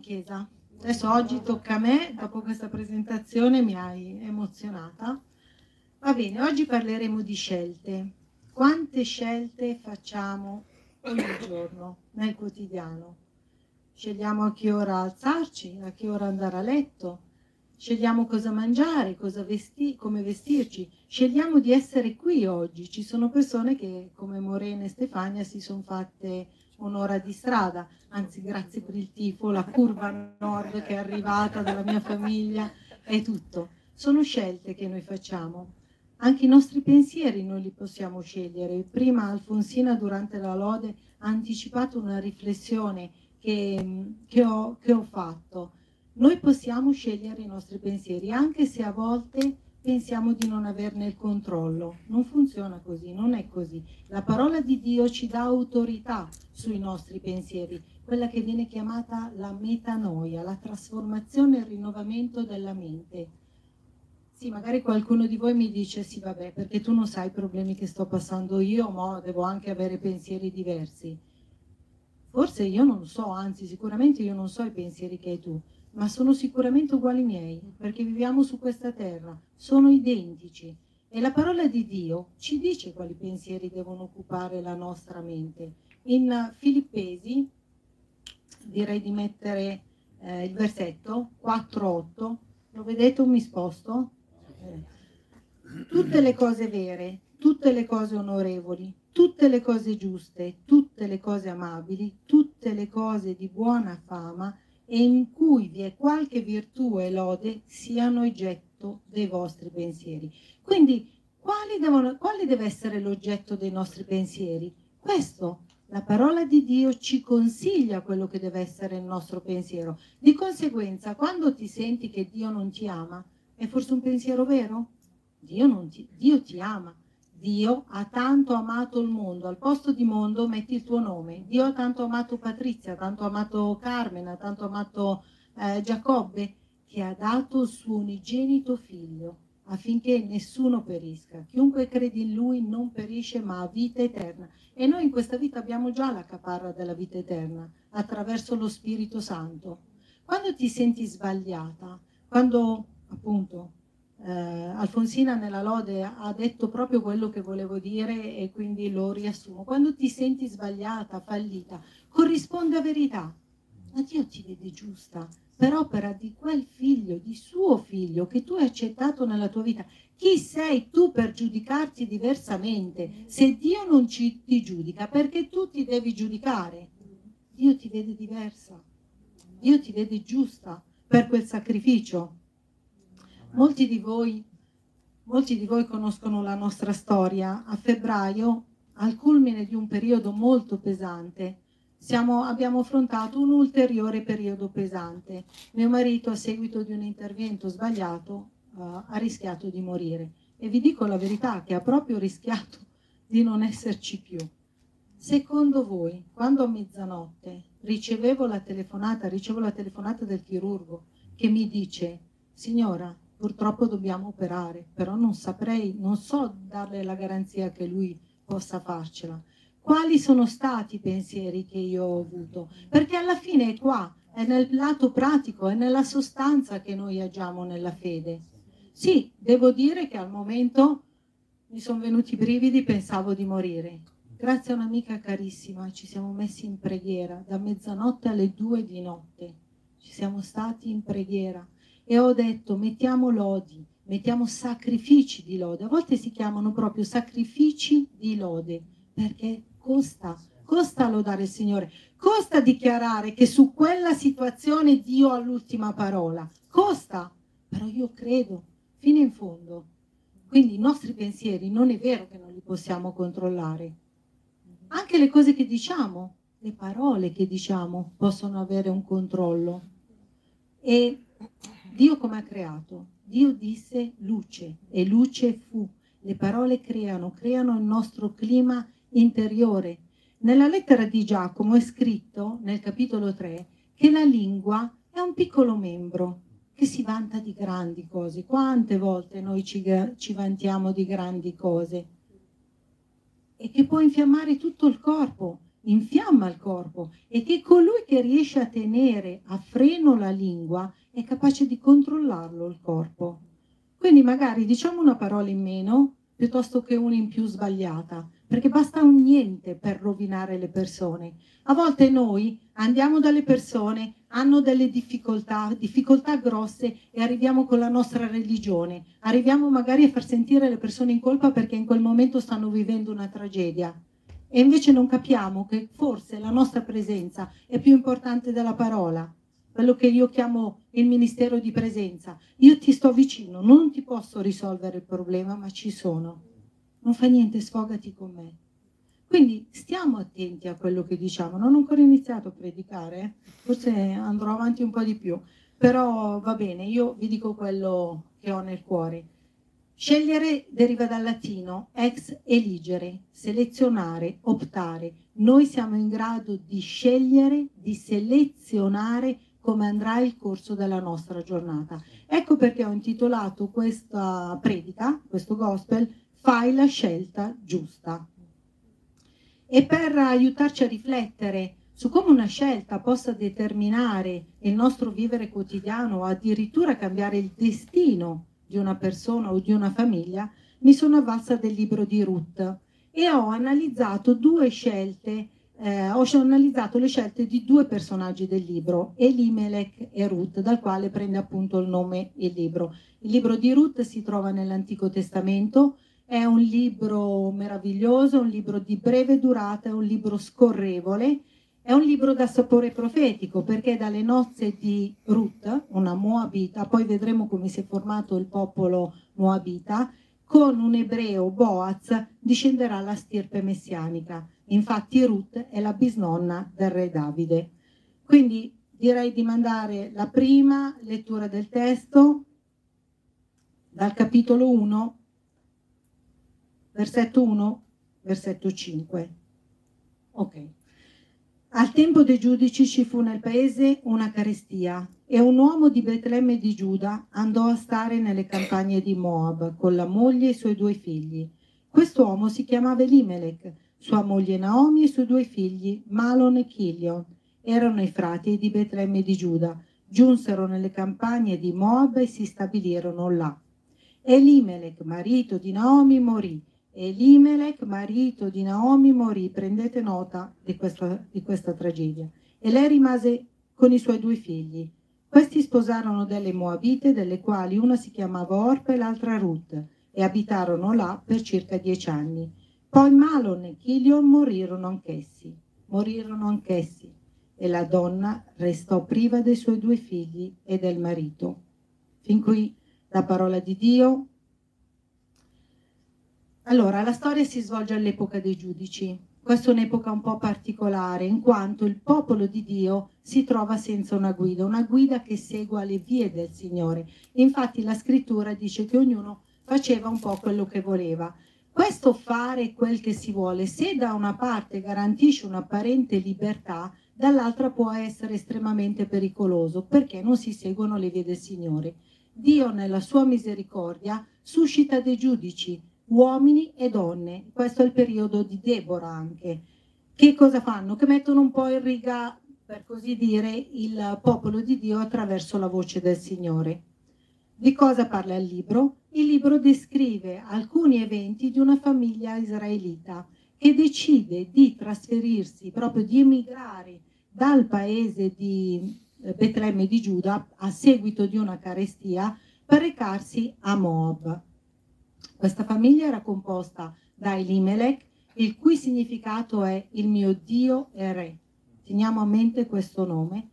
chiesa. Adesso oggi tocca a me, dopo questa presentazione mi hai emozionata. Va bene, oggi parleremo di scelte. Quante scelte facciamo ogni giorno nel quotidiano? Scegliamo a che ora alzarci, a che ora andare a letto, scegliamo cosa mangiare, cosa vesti come vestirci, scegliamo di essere qui oggi. Ci sono persone che, come Morena e Stefania, si sono fatte un'ora di strada, anzi grazie per il tifo, la curva nord che è arrivata dalla mia famiglia e tutto. Sono scelte che noi facciamo. Anche i nostri pensieri noi li possiamo scegliere. Prima Alfonsina durante la lode ha anticipato una riflessione che, che, ho, che ho fatto. Noi possiamo scegliere i nostri pensieri, anche se a volte pensiamo di non averne il controllo. Non funziona così, non è così. La parola di Dio ci dà autorità sui nostri pensieri, quella che viene chiamata la metanoia, la trasformazione e il rinnovamento della mente. Sì, magari qualcuno di voi mi dice sì, vabbè, perché tu non sai i problemi che sto passando io, ma devo anche avere pensieri diversi. Forse io non so, anzi sicuramente io non so i pensieri che hai tu, ma sono sicuramente uguali miei, perché viviamo su questa terra, sono identici. E la parola di Dio ci dice quali pensieri devono occupare la nostra mente. In Filippesi, direi di mettere eh, il versetto 4.8, lo vedete o mi sposto? Eh. Tutte le cose vere, tutte le cose onorevoli, tutte le cose giuste, tutte le cose amabili, tutte le cose di buona fama, e in cui vi è qualche virtù e lode siano oggetto dei vostri pensieri. Quindi quali, devono, quali deve essere l'oggetto dei nostri pensieri? Questo, la parola di Dio ci consiglia quello che deve essere il nostro pensiero. Di conseguenza, quando ti senti che Dio non ti ama, è forse un pensiero vero? Dio, ti, Dio ti ama. Dio ha tanto amato il mondo, al posto di mondo metti il tuo nome. Dio ha tanto amato Patrizia, tanto amato Carmen, ha tanto amato eh, Giacobbe, che ha dato il suo unigenito figlio affinché nessuno perisca. Chiunque crede in lui non perisce ma ha vita eterna. E noi in questa vita abbiamo già la caparra della vita eterna attraverso lo Spirito Santo. Quando ti senti sbagliata, quando appunto eh, Alfonsina nella lode ha detto proprio quello che volevo dire e quindi lo riassumo. Quando ti senti sbagliata, fallita, corrisponde a verità. Ma Dio ti vede giusta per opera di quel figlio, di suo figlio che tu hai accettato nella tua vita. Chi sei tu per giudicarti diversamente? Se Dio non ci, ti giudica, perché tu ti devi giudicare? Dio ti vede diversa, Dio ti vede giusta per quel sacrificio. Molti di voi, molti di voi conoscono la nostra storia. A febbraio, al culmine di un periodo molto pesante, siamo, abbiamo affrontato un ulteriore periodo pesante. Mio marito, a seguito di un intervento sbagliato, uh, ha rischiato di morire. E vi dico la verità, che ha proprio rischiato di non esserci più. Secondo voi, quando a mezzanotte ricevevo la telefonata, ricevo la telefonata del chirurgo che mi dice, signora, purtroppo dobbiamo operare, però non saprei, non so darle la garanzia che lui possa farcela. Quali sono stati i pensieri che io ho avuto? Perché alla fine è qua, è nel lato pratico, è nella sostanza che noi agiamo nella fede. Sì, devo dire che al momento mi sono venuti i brividi, pensavo di morire. Grazie a un'amica carissima ci siamo messi in preghiera da mezzanotte alle due di notte. Ci siamo stati in preghiera e ho detto mettiamo lodi, mettiamo sacrifici di lode. A volte si chiamano proprio sacrifici di lode perché costa, costa lodare il Signore, costa dichiarare che su quella situazione Dio ha l'ultima parola, costa, però io credo fino in fondo. Quindi i nostri pensieri non è vero che non li possiamo controllare. Anche le cose che diciamo, le parole che diciamo possono avere un controllo. E Dio come ha creato? Dio disse luce e luce fu. Le parole creano, creano il nostro clima interiore. Nella lettera di Giacomo è scritto, nel capitolo 3, che la lingua è un piccolo membro che si vanta di grandi cose. Quante volte noi ci, ci vantiamo di grandi cose? E che può infiammare tutto il corpo. infiamma il corpo e che colui che riesce a tenere a freno la lingua è capace di controllarlo il corpo. Quindi magari diciamo una parola in meno piuttosto che una in più sbagliata, perché basta un niente per rovinare le persone. A volte noi andiamo dalle persone, hanno delle difficoltà, difficoltà grosse e arriviamo con la nostra religione, arriviamo magari a far sentire le persone in colpa perché in quel momento stanno vivendo una tragedia. E invece non capiamo che forse la nostra presenza è più importante della parola, quello che io chiamo il ministero di presenza. Io ti sto vicino, non ti posso risolvere il problema, ma ci sono non fa niente, sfogati con me. Quindi stiamo attenti a quello che diciamo. Non ho ancora iniziato a predicare, forse andrò avanti un po' di più, però va bene, io vi dico quello che ho nel cuore. Scegliere deriva dal latino ex eligere, selezionare, optare. Noi siamo in grado di scegliere, di selezionare come andrà il corso della nostra giornata. Ecco perché ho intitolato questa predica, questo gospel, fai la scelta giusta. E per aiutarci a riflettere su come una scelta possa determinare il nostro vivere quotidiano o addirittura cambiare il destino di una persona o di una famiglia, mi sono avvalsa del libro di Ruth e ho analizzato due scelte, eh, ho analizzato le scelte di due personaggi del libro, Elimelech e Ruth, dal quale prende appunto il nome il libro. Il libro di Ruth si trova nell'Antico Testamento, è un libro meraviglioso, un libro di breve durata, un libro scorrevole, è un libro da sapore profetico perché dalle nozze di Ruth, una Moabita, poi vedremo come si è formato il popolo Moabita, con un ebreo Boaz discenderà la stirpe messianica. Infatti Ruth è la bisnonna del re Davide. Quindi direi di mandare la prima lettura del testo dal capitolo 1 versetto 1, versetto 5. Ok. Al tempo dei giudici ci fu nel paese una carestia e un uomo di Betlemme di Giuda andò a stare nelle campagne di Moab con la moglie e i suoi due figli. Quest'uomo si chiamava Elimelech, sua moglie Naomi e i suoi due figli, Malon e Chilion. Erano i frati di Betlemme di Giuda. Giunsero nelle campagne di Moab e si stabilirono là. Elimelech, marito di Naomi, morì Elimelech, marito di Naomi, morì. Prendete nota di questa, di questa tragedia. E lei rimase con i suoi due figli. Questi sposarono delle Moabite, delle quali una si chiamava Orpa e l'altra Ruth, e abitarono là per circa dieci anni. Poi Malon e Chilion morirono anch'essi. Morirono anch'essi. E la donna restò priva dei suoi due figli e del marito. Fin qui la parola di Dio, allora, la storia si svolge all'epoca dei giudici. Questa è un'epoca un po' particolare, in quanto il popolo di Dio si trova senza una guida, una guida che segua le vie del Signore. Infatti la scrittura dice che ognuno faceva un po' quello che voleva. Questo fare quel che si vuole, se da una parte garantisce un'apparente libertà, dall'altra può essere estremamente pericoloso perché non si seguono le vie del Signore. Dio nella sua misericordia suscita dei giudici uomini e donne. Questo è il periodo di Deborah anche. Che cosa fanno? Che mettono un po' in riga, per così dire, il popolo di Dio attraverso la voce del Signore. Di cosa parla il libro? Il libro descrive alcuni eventi di una famiglia israelita che decide di trasferirsi, proprio di emigrare dal paese di eh, Betlemme di Giuda a seguito di una carestia per recarsi a Moab. Questa famiglia era composta da Elimelech, il cui significato è il mio Dio e Re. Teniamo a mente questo nome,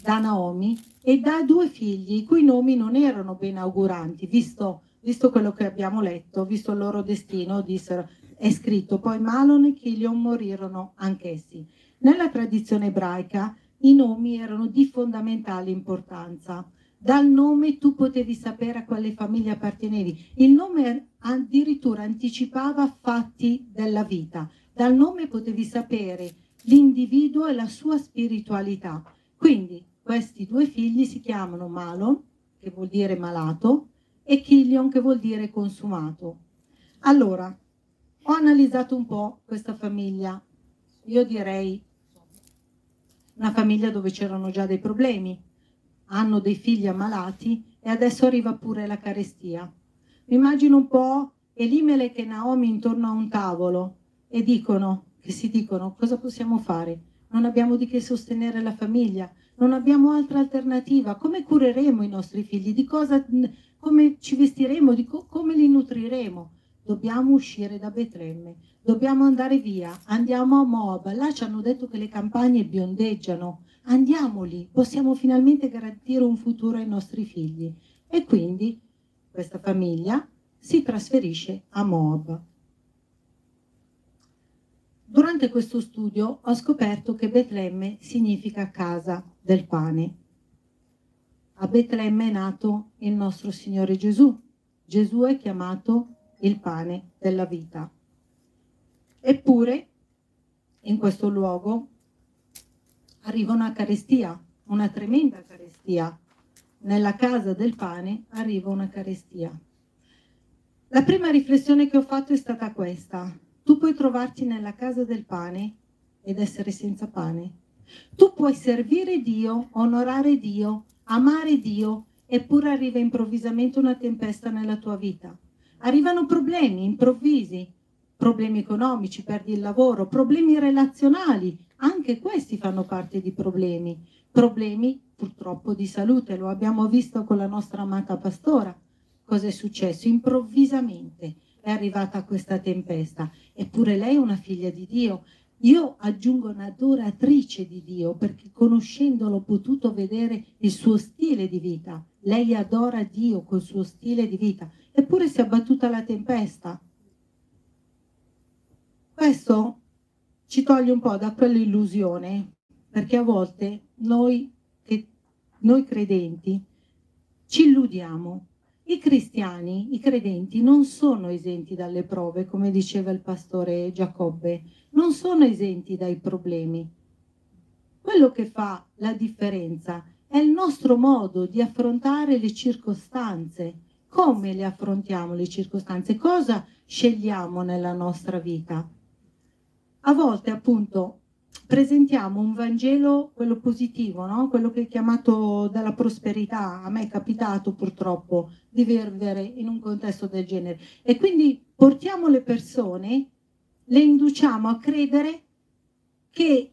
da Naomi e da due figli, i cui nomi non erano ben auguranti, visto, visto quello che abbiamo letto, visto il loro destino, dissero, è scritto, poi Malon e Chilion morirono anch'essi. Nella tradizione ebraica i nomi erano di fondamentale importanza. Dal nome tu potevi sapere a quale famiglia appartenevi. Il nome addirittura anticipava fatti della vita. Dal nome potevi sapere l'individuo e la sua spiritualità. Quindi questi due figli si chiamano Malon, che vuol dire malato, e Chilion, che vuol dire consumato. Allora, ho analizzato un po' questa famiglia io direi una famiglia dove c'erano già dei problemi, hanno dei figli ammalati e adesso arriva pure la carestia. Mi immagino un po' Elimele e Naomi intorno a un tavolo e dicono, che si dicono cosa possiamo fare? Non abbiamo di che sostenere la famiglia, non abbiamo altra alternativa, come cureremo i nostri figli, di cosa, come ci vestiremo, di co come li nutriremo? Dobbiamo uscire da Betlemme, dobbiamo andare via, andiamo a Moab, là ci hanno detto che le campagne biondeggiano, andiamo lì, possiamo finalmente garantire un futuro ai nostri figli. E quindi questa famiglia si trasferisce a Moab. Durante questo studio ho scoperto che Betlemme significa casa del pane. A Betlemme è nato il nostro Signore Gesù. Gesù è chiamato il pane della vita. Eppure in questo luogo arriva una carestia, una tremenda carestia. Nella casa del pane arriva una carestia. La prima riflessione che ho fatto è stata questa. Tu puoi trovarti nella casa del pane ed essere senza pane. Tu puoi servire Dio, onorare Dio, amare Dio, eppure arriva improvvisamente una tempesta nella tua vita. Arrivano problemi improvvisi, problemi economici, perdi il lavoro, problemi relazionali, anche questi fanno parte di problemi. Problemi purtroppo di salute, lo abbiamo visto con la nostra amata pastora. Cosa è successo? Improvvisamente è arrivata questa tempesta, eppure lei è una figlia di Dio. Io aggiungo un'adoratrice di Dio perché conoscendolo ho potuto vedere il suo stile di vita. Lei adora Dio col suo stile di vita, eppure si è abbattuta la tempesta. Questo ci toglie un po' da quell'illusione, perché a volte noi, che, noi credenti ci illudiamo i cristiani, i credenti, non sono esenti dalle prove, come diceva il pastore Giacobbe, non sono esenti dai problemi. Quello che fa la differenza è il nostro modo di affrontare le circostanze. Come le affrontiamo le circostanze? Cosa scegliamo nella nostra vita? A volte, appunto, presentiamo un Vangelo, quello positivo, no? quello che è chiamato dalla prosperità. A me è capitato purtroppo di vivere in un contesto del genere. E quindi portiamo le persone, le induciamo a credere che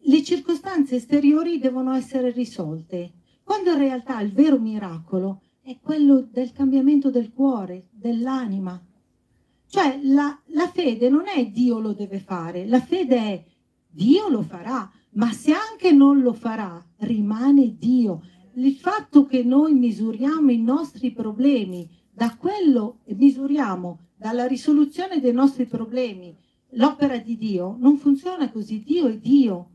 le circostanze esteriori devono essere risolte, quando in realtà il vero miracolo è quello del cambiamento del cuore, dell'anima. Cioè la, la fede non è Dio lo deve fare, la fede è Dio lo farà, ma se anche non lo farà, rimane Dio. Il fatto che noi misuriamo i nostri problemi da quello, misuriamo dalla risoluzione dei nostri problemi l'opera di Dio, non funziona così. Dio è Dio.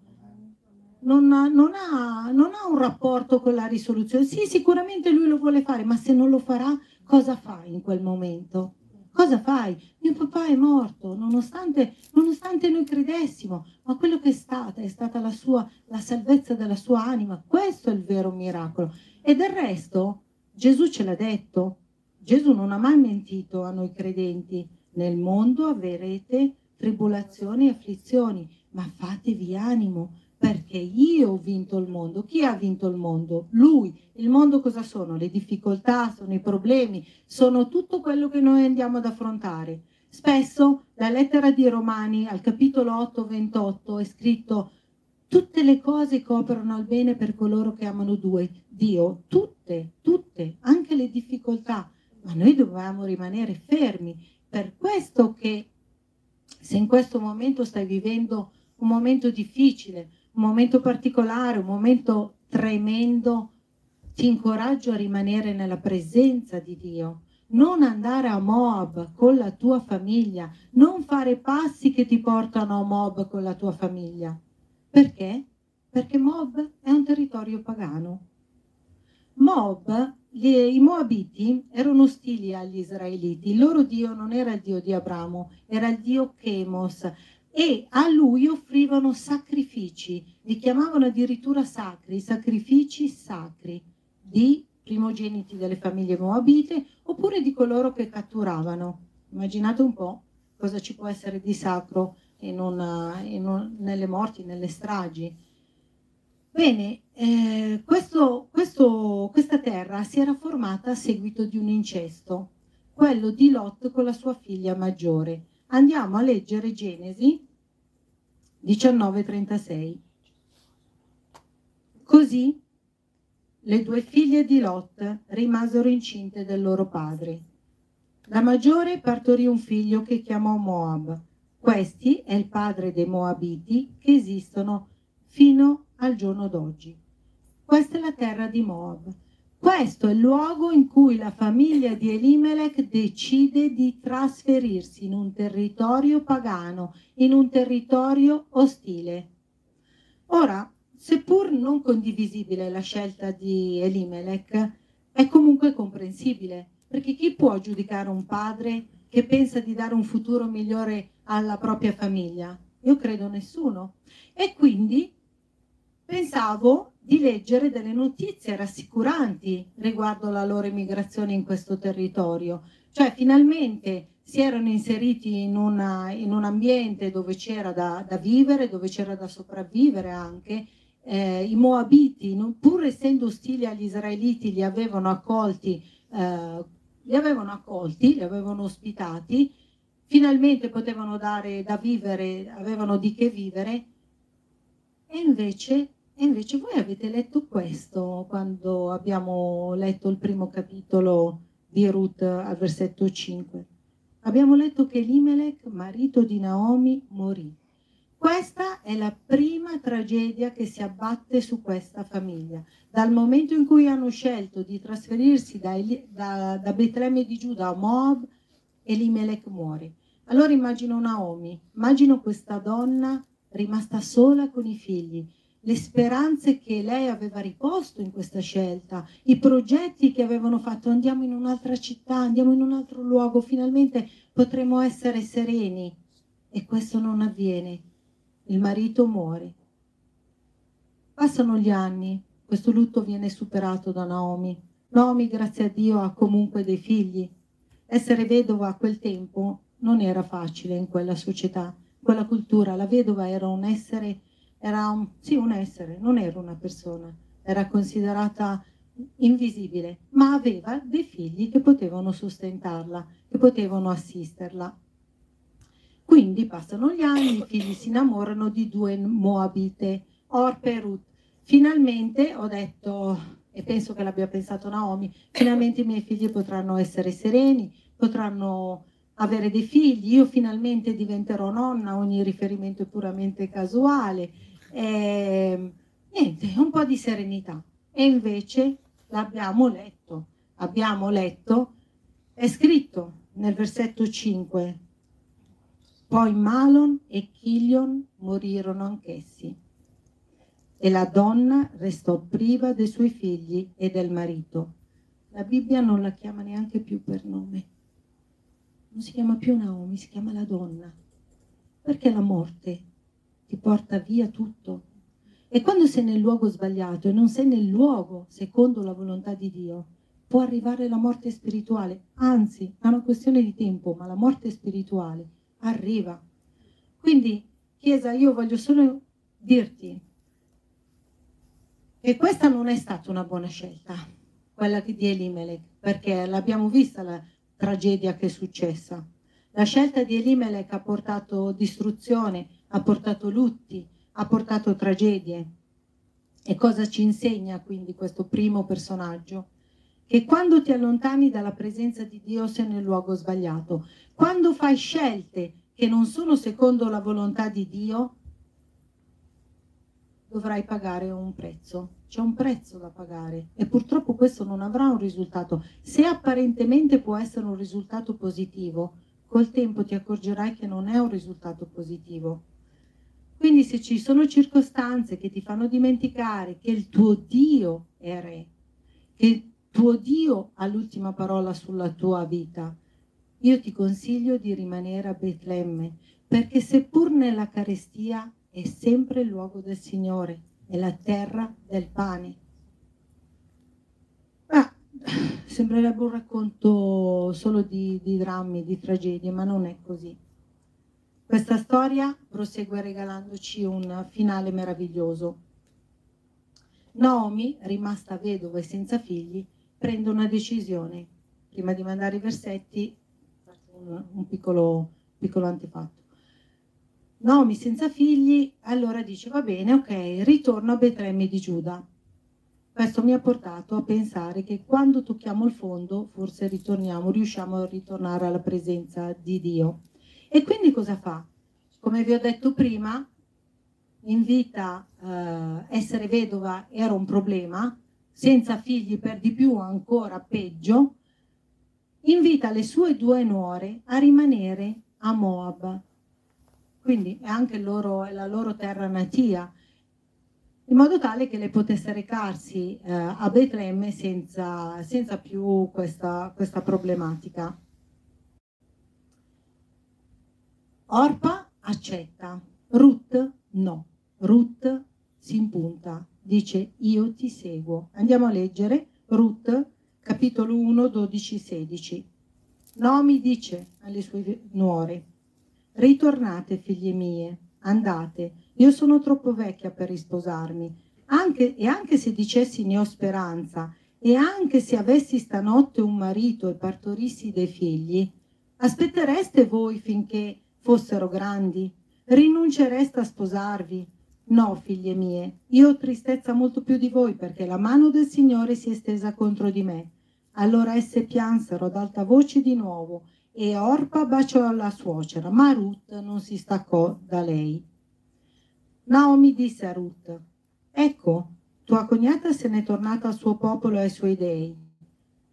Non non, ha, non ha, un rapporto con la risoluzione. Sì, sicuramente lui lo vuole fare, ma se non lo farà, cosa fa in quel momento? Cosa fai? Mio papà è morto, nonostante, nonostante noi credessimo, ma quello che è stata è stata la, sua, la salvezza della sua anima. Questo è il vero miracolo. E del resto Gesù ce l'ha detto. Gesù non ha mai mentito a noi credenti. Nel mondo avrete tribolazioni e afflizioni, ma fatevi animo, perché io ho vinto il mondo. Chi ha vinto il mondo? Lui. Il mondo cosa sono? Le difficoltà, sono i problemi, sono tutto quello che noi andiamo ad affrontare. Spesso la lettera di Romani al capitolo 8, 28 è scritto tutte le cose cooperano al bene per coloro che amano due, Dio, tutte, tutte, anche le difficoltà, ma noi dobbiamo rimanere fermi. Per questo che se in questo momento stai vivendo un momento difficile, un momento particolare, un momento tremendo, ti incoraggio a rimanere nella presenza di Dio. Non andare a Moab con la tua famiglia, non fare passi che ti portano a Moab con la tua famiglia. Perché? Perché Moab è un territorio pagano. Moab, gli, i Moabiti erano ostili agli israeliti. Il loro Dio non era il Dio di Abramo, era il Dio Chemos e a lui offrivano sacrifici, li chiamavano addirittura sacri, sacrifici sacri di primogeniti delle famiglie moabite oppure di coloro che catturavano. Immaginate un po' cosa ci può essere di sacro in una, in un, nelle morti, nelle stragi. Bene, eh, questo, questo, questa terra si era formata a seguito di un incesto, quello di Lot con la sua figlia maggiore. Andiamo a leggere Genesi 19:36. Così le due figlie di Lot rimasero incinte del loro padre. La maggiore partorì un figlio che chiamò Moab. Questi è il padre dei Moabiti che esistono fino al giorno d'oggi. Questa è la terra di Moab. Questo è il luogo in cui la famiglia di Elimelech decide di trasferirsi in un territorio pagano, in un territorio ostile. Ora, seppur non condivisibile la scelta di Elimelech, è comunque comprensibile, perché chi può giudicare un padre che pensa di dare un futuro migliore alla propria famiglia? Io credo nessuno. E quindi pensavo di leggere delle notizie rassicuranti riguardo la loro immigrazione in questo territorio. Cioè finalmente si erano inseriti in, una, in un ambiente dove c'era da, da, vivere, dove c'era da sopravvivere anche. Eh, I Moabiti, non, pur essendo ostili agli israeliti, li avevano accolti, eh, li avevano accolti, li avevano ospitati, finalmente potevano dare da vivere, avevano di che vivere, e invece e invece voi avete letto questo quando abbiamo letto il primo capitolo di Ruth al versetto 5. Abbiamo letto che Limelech, marito di Naomi, morì. Questa è la prima tragedia che si abbatte su questa famiglia. Dal momento in cui hanno scelto di trasferirsi da, da, da Betlemme di Giuda a Moab, Elimelech muore. Allora immagino Naomi, immagino questa donna rimasta sola con i figli, le speranze che lei aveva riposto in questa scelta, i progetti che avevano fatto, andiamo in un'altra città, andiamo in un altro luogo, finalmente potremo essere sereni. E questo non avviene. Il marito muore. Passano gli anni, questo lutto viene superato da Naomi. Naomi, grazie a Dio, ha comunque dei figli. Essere vedova a quel tempo non era facile in quella società, quella cultura. La vedova era un essere era un, sì, un essere, non era una persona, era considerata invisibile, ma aveva dei figli che potevano sostentarla, che potevano assisterla. Quindi passano gli anni, i figli si innamorano di due Moabite, Orpe e Ruth. Finalmente ho detto, e penso che l'abbia pensato Naomi, finalmente i miei figli potranno essere sereni, potranno avere dei figli, io finalmente diventerò nonna, ogni riferimento è puramente casuale eh, niente, un po' di serenità. E invece l'abbiamo letto, abbiamo letto, è scritto nel versetto 5, poi Malon e Chilion morirono anch'essi e la donna restò priva dei suoi figli e del marito. La Bibbia non la chiama neanche più per nome. Non si chiama più Naomi, si chiama la donna. Perché la morte ti porta via tutto. E quando sei nel luogo sbagliato e non sei nel luogo secondo la volontà di Dio, può arrivare la morte spirituale. Anzi, è una questione di tempo, ma la morte spirituale arriva. Quindi, Chiesa, io voglio solo dirti che questa non è stata una buona scelta, quella di Elimelech, perché l'abbiamo vista la tragedia che è successa. La scelta di Elimelech ha portato distruzione, ha portato lutti, ha portato tragedie. E cosa ci insegna quindi questo primo personaggio? Che quando ti allontani dalla presenza di Dio sei nel luogo sbagliato. Quando fai scelte che non sono secondo la volontà di Dio, dovrai pagare un prezzo. C'è un prezzo da pagare e purtroppo questo non avrà un risultato. Se apparentemente può essere un risultato positivo, col tempo ti accorgerai che non è un risultato positivo quindi se ci sono circostanze che ti fanno dimenticare che il tuo Dio è re, che tuo Dio ha l'ultima parola sulla tua vita, io ti consiglio di rimanere a Betlemme, perché seppur nella carestia è sempre il luogo del Signore, è la terra del pane. Ah, sembrerebbe un racconto solo di, di drammi, di tragedie, ma non è così. Questa storia prosegue regalandoci un finale meraviglioso. Naomi, rimasta vedova e senza figli, prende una decisione. Prima di mandare i versetti, un, un piccolo, piccolo antefatto. Naomi senza figli, allora dice va bene, ok, ritorno a Betlemme di Giuda. Questo mi ha portato a pensare che quando tocchiamo il fondo, forse ritorniamo, riusciamo a ritornare alla presenza di Dio. E quindi cosa fa? Come vi ho detto prima, in vita eh, essere vedova era un problema, senza figli per di più ancora peggio, invita le sue due nuore a rimanere a Moab. Quindi è anche loro, la loro terra natia, in modo tale che lei potesse recarsi eh, a Betlemme senza, senza più questa, questa problematica. Orpa accetta, Ruth no. Ruth si impunta, dice io ti seguo. Andiamo a leggere Ruth capitolo 1, 12, 16. Nomi dice alle sue nuore, ritornate figlie mie, andate, io sono troppo vecchia per risposarmi, anche, e anche se dicessi ne ho speranza, e anche se avessi stanotte un marito e partorissi dei figli, aspettereste voi finché fossero grandi? Rinuncereste a sposarvi? No, figlie mie, io ho tristezza molto più di voi perché la mano del Signore si è stesa contro di me. Allora esse piansero ad alta voce di nuovo e Orpa baciò la suocera, ma Ruth non si staccò da lei. Naomi disse a Ruth, ecco, tua cognata se n'è tornata al suo popolo e ai suoi dei.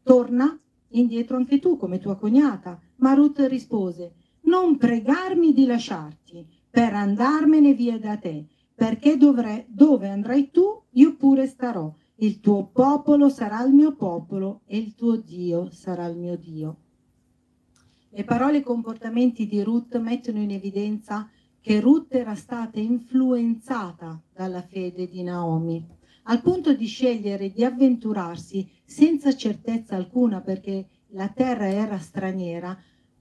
Torna indietro anche tu come tua cognata. Ma Ruth rispose, non pregarmi di lasciarti per andarmene via da te, perché dovre, dove andrai tu, io pure starò. Il tuo popolo sarà il mio popolo e il tuo Dio sarà il mio Dio. Le parole e i comportamenti di Ruth mettono in evidenza che Ruth era stata influenzata dalla fede di Naomi, al punto di scegliere di avventurarsi senza certezza alcuna perché la terra era straniera,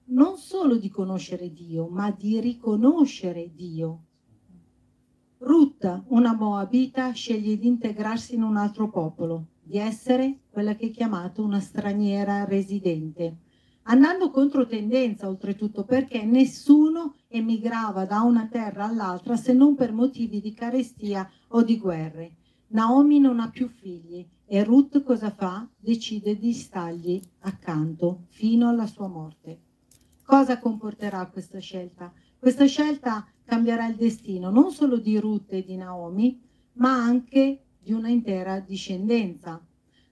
non solo di conoscere Dio, ma di riconoscere Dio. Ruth, una moabita, sceglie di integrarsi in un altro popolo, di essere quella che è chiamata una straniera residente andando contro tendenza oltretutto perché nessuno emigrava da una terra all'altra se non per motivi di carestia o di guerre. Naomi non ha più figli e Ruth cosa fa? Decide di stargli accanto fino alla sua morte. Cosa comporterà questa scelta? Questa scelta cambierà il destino non solo di Ruth e di Naomi, ma anche di una intera discendenza.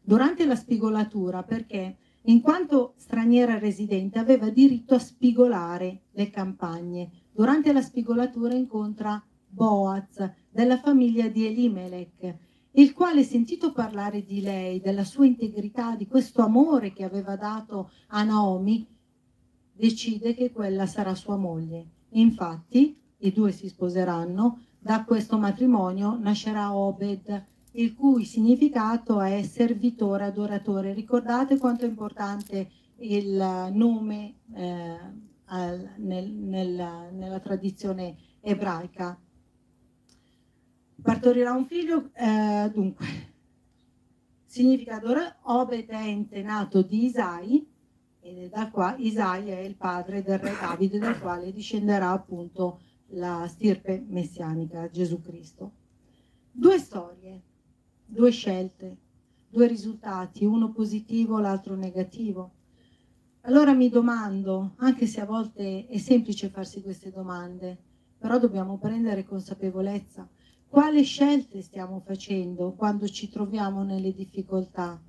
Durante la spigolatura, perché in quanto straniera residente aveva diritto a spigolare le campagne. Durante la spigolatura incontra Boaz della famiglia di Elimelech, il quale sentito parlare di lei, della sua integrità, di questo amore che aveva dato a Naomi, decide che quella sarà sua moglie. Infatti i due si sposeranno, da questo matrimonio nascerà Obed, il cui significato è servitore, adoratore. Ricordate quanto è importante il nome eh, al, nel, nel, nella tradizione ebraica. Partorirà un figlio, eh, dunque, significa adoratore, Obed nato di Isai, e da qua Isai è il padre del re Davide, dal quale discenderà appunto la stirpe messianica, Gesù Cristo. Due storie, due scelte, due risultati, uno positivo, l'altro negativo. Allora mi domando, anche se a volte è semplice farsi queste domande, però dobbiamo prendere consapevolezza, quale scelte stiamo facendo quando ci troviamo nelle difficoltà?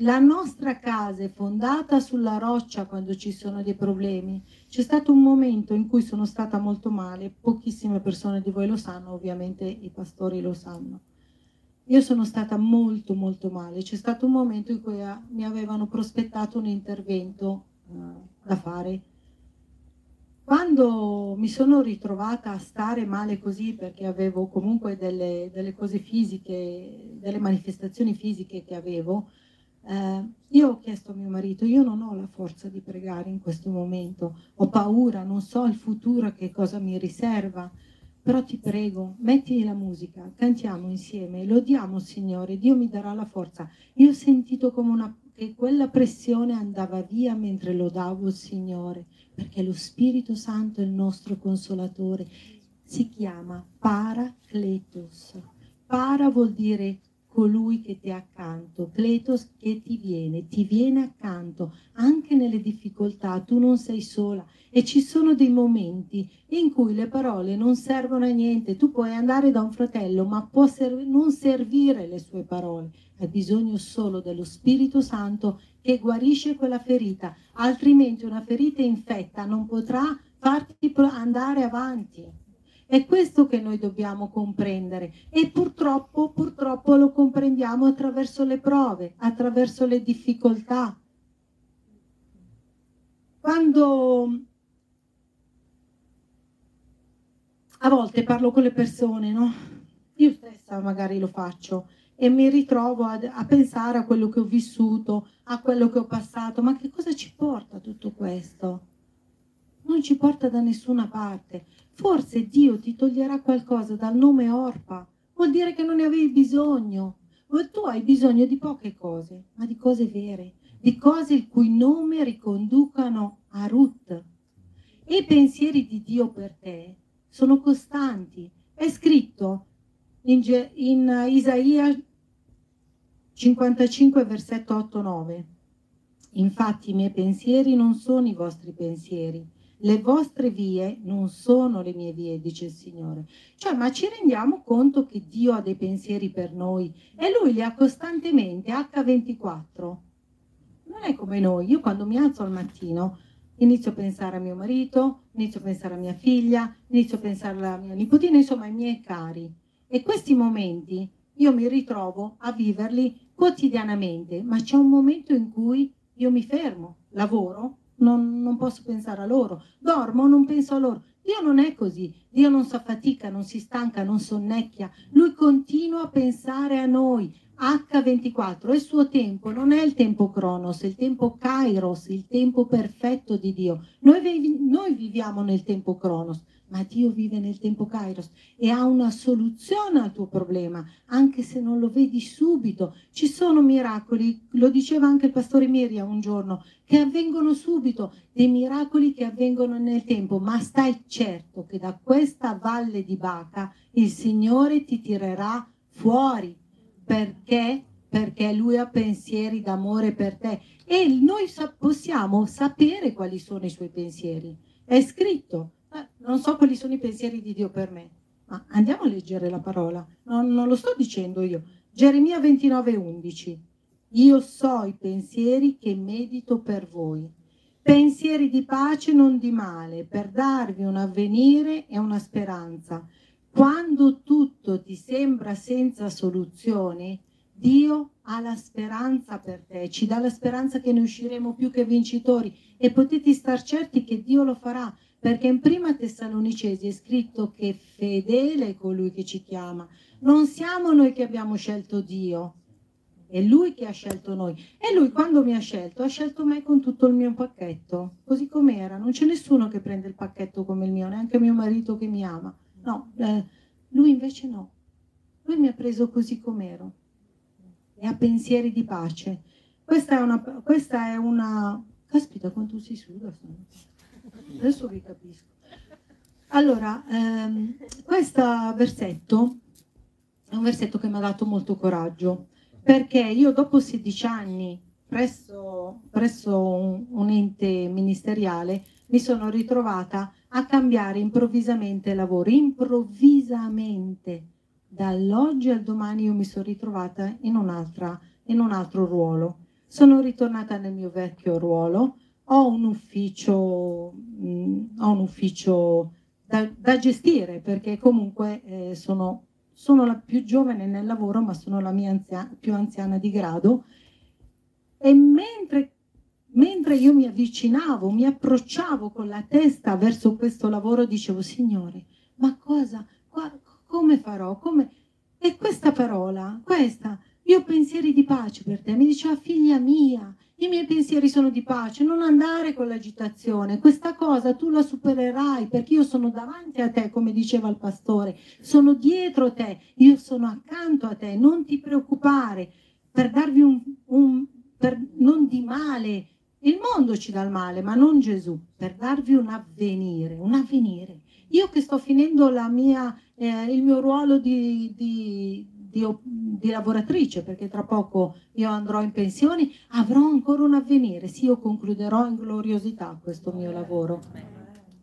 La nostra casa è fondata sulla roccia quando ci sono dei problemi. C'è stato un momento in cui sono stata molto male, pochissime persone di voi lo sanno, ovviamente i pastori lo sanno. Io sono stata molto molto male, c'è stato un momento in cui eh, mi avevano prospettato un intervento uh, da fare. Quando mi sono ritrovata a stare male così perché avevo comunque delle, delle cose fisiche, delle manifestazioni fisiche che avevo, Eh, io ho chiesto a mio marito, io non ho la forza di pregare in questo momento, ho paura, non so il futuro che cosa mi riserva, però ti prego, metti la musica, cantiamo insieme, lodiamo Signore, Dio mi darà la forza. Io ho sentito come una, che quella pressione andava via mentre lodavo il Signore, perché lo Spirito Santo è il nostro consolatore, si chiama Paracletos. Para vuol dire colui che ti è accanto, Cletos che ti viene, ti viene accanto. Anche nelle difficoltà, tu non sei sola. E ci sono dei momenti in cui le parole non servono a niente, tu puoi andare da un fratello ma può serv- non servire le sue parole, hai bisogno solo dello Spirito Santo che guarisce quella ferita, altrimenti una ferita infetta non potrà farti andare avanti. È questo che noi dobbiamo comprendere e purtroppo, purtroppo lo comprendiamo attraverso le prove, attraverso le difficoltà. Quando a volte parlo con le persone, no? Io stessa magari lo faccio e mi ritrovo a, a, pensare a quello che ho vissuto, a quello che ho passato, ma che cosa ci porta tutto questo? Non ci porta da nessuna parte. Forse Dio ti toglierà qualcosa dal nome Orpa, vuol dire che non ne avevi bisogno. Tu hai bisogno di poche cose, ma di cose vere, di cose il cui nome riconducano a Ruth. E i pensieri di Dio per te sono costanti. È scritto in, in Isaia 55, versetto 8-9. Infatti i miei pensieri non sono i vostri pensieri le vostre vie non sono le mie vie, dice il Signore. Cioè, ma ci rendiamo conto che Dio ha dei pensieri per noi e Lui li ha costantemente H24. Non è come noi. Io quando mi alzo al mattino inizio a pensare a mio marito, inizio a pensare a mia figlia, inizio a pensare alla mia nipotina, insomma ai miei cari. E questi momenti io mi ritrovo a viverli quotidianamente, ma c'è un momento in cui io mi fermo, lavoro, non, non posso pensare a loro, dormo, non penso a loro. Dio non è così, Dio non si affatica, non si stanca, non sonnecchia, Lui continua a pensare a noi, H24, è il suo tempo, non è il tempo Cronos, è il tempo Kairos, il tempo perfetto di Dio. Noi, noi viviamo nel tempo Cronos, ma Dio vive nel tempo Kairos e ha una soluzione al tuo problema, anche se non lo vedi subito. Ci sono miracoli, lo diceva anche il pastore Miriam un giorno, che avvengono subito, dei miracoli che avvengono nel tempo, ma stai certo che da questa valle di Baca il Signore ti tirerà fuori. Perché? Perché Lui ha pensieri d'amore per te e noi possiamo sapere quali sono i suoi pensieri. È scritto eh, non so quali sono i pensieri di Dio per me, ma andiamo a leggere la parola, non, non lo sto dicendo io. Geremia 29, 11. Io so i pensieri che medito per voi, pensieri di pace non di male, per darvi un avvenire e una speranza. Quando tutto ti sembra senza soluzione, Dio ha la speranza per te, ci dà la speranza che ne usciremo più che vincitori e potete star certi che Dio lo farà perché in prima Tessalonicesi è scritto che fedele è colui che ci chiama. Non siamo noi che abbiamo scelto Dio, è Lui che ha scelto noi. E Lui quando mi ha scelto, ha scelto me con tutto il mio pacchetto, così com'era. Non c'è nessuno che prende il pacchetto come il mio, neanche mio marito che mi ama. No, eh, Lui invece no. Lui mi ha preso così com'ero e ha pensieri di pace. Questa è una... Questa è una... Caspita, quanto si suda. Adesso vi capisco. Allora, ehm, questo versetto è un versetto che mi ha dato molto coraggio, perché io dopo 16 anni presso, presso un, un ente ministeriale mi sono ritrovata a cambiare improvvisamente lavoro, improvvisamente. Dall'oggi al domani io mi sono ritrovata in, in un altro ruolo. Sono ritornata nel mio vecchio ruolo, ho un ufficio, mh, mm, ho un ufficio da, da, gestire perché comunque eh, sono, sono, la più giovane nel lavoro ma sono la mia anzia, più anziana di grado e mentre, mentre io mi avvicinavo, mi approcciavo con la testa verso questo lavoro dicevo Signore ma cosa, qua, come farò? Come... E questa parola, questa, io ho pensieri di pace per te. Mi diceva, figlia mia, i miei pensieri sono di pace, non andare con l'agitazione, questa cosa tu la supererai perché io sono davanti a te, come diceva il pastore, sono dietro te, io sono accanto a te, non ti preoccupare per darvi un, un per, non di male, il mondo ci dà il male, ma non Gesù, per darvi un avvenire, un avvenire. Io che sto finendo mia, eh, il mio ruolo di, di, di, di, lavoratrice, perché tra poco io andrò in pensione, avrò ancora un avvenire. Sì, io concluderò in gloriosità questo mio lavoro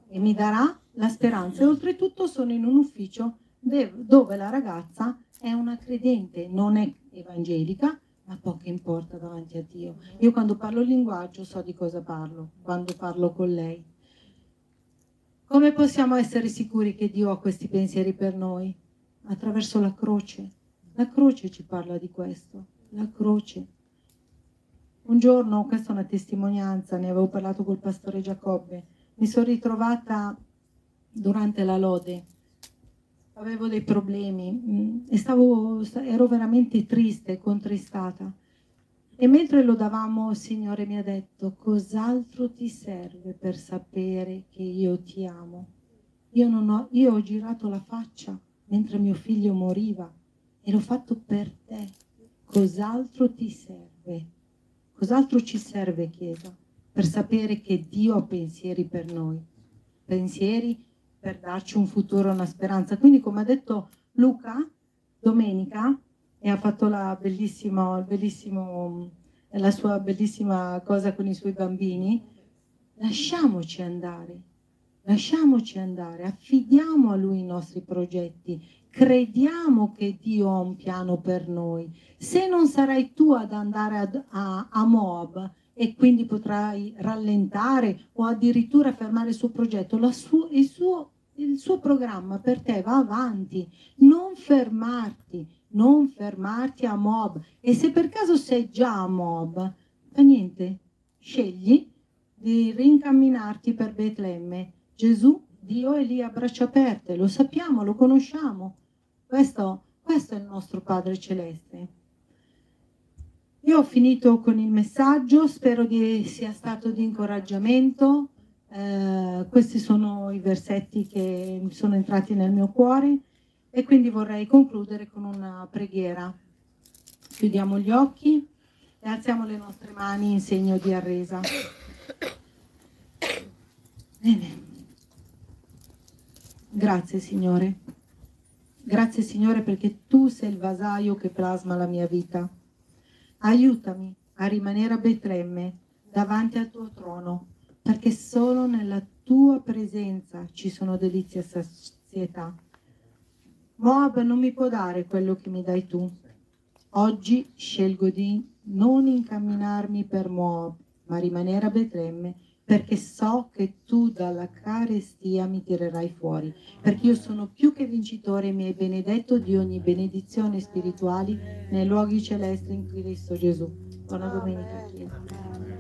e mi darà la speranza. E oltretutto sono in un ufficio dove la ragazza è una credente, non è evangelica, ma poco importa davanti a Dio. Io quando parlo il linguaggio so di cosa parlo, quando parlo con lei. Come possiamo essere sicuri che Dio ha questi pensieri per noi? Attraverso la croce. La croce ci parla di questo, la croce. Un giorno, questa è una testimonianza, ne avevo parlato col pastore Giacobbe, mi sono ritrovata durante la lode avevo dei problemi mm, e stavo, ero veramente triste, contristata. E mentre lodavamo, il Signore mi ha detto, cos'altro ti serve per sapere che io ti amo? Io, ho, io ho girato la faccia mentre mio figlio moriva e l'ho fatto per te. Cos'altro ti serve? Cos'altro ci serve, Chiesa, per sapere che Dio ha pensieri per noi? Pensieri per darci un futuro, una speranza. Quindi come ha detto Luca domenica, e ha fatto la, la sua bellissima cosa con i suoi bambini, lasciamoci andare, lasciamoci andare, affidiamo a Lui i nostri progetti, crediamo che Dio ha un piano per noi. Se non sarai tu ad andare ad, a, a Moab, e quindi potrai rallentare o addirittura fermare il suo progetto, suo, il suo il suo programma per te va avanti, non fermarti, non fermarti a Mob. E se per caso sei già a Mob, fa niente, scegli di rincamminarti per Betlemme. Gesù, Dio è lì a braccia aperte, lo sappiamo, lo conosciamo. Questo, questo è il nostro Padre Celeste. Io ho finito con il messaggio, spero che sia stato di incoraggiamento. Eh, questi sono i versetti che sono entrati nel mio cuore e quindi vorrei concludere con una preghiera. Chiudiamo gli occhi e alziamo le nostre mani in segno di arresa. Bene. Grazie Signore. Grazie Signore perché tu sei il vasaio che plasma la mia vita. Aiutami a rimanere a Betlemme davanti al tuo trono perché solo nella tua presenza ci sono delizie e sazietà. Moab non mi può dare quello che mi dai tu. Oggi scelgo di non incamminarmi per Moab, ma rimanere a Betlemme, perché so che tu dalla carestia mi tirerai fuori, perché io sono più che vincitore e mi hai benedetto di ogni benedizione spirituale nei luoghi celesti in Cristo Gesù. Buona domenica, Chiesa.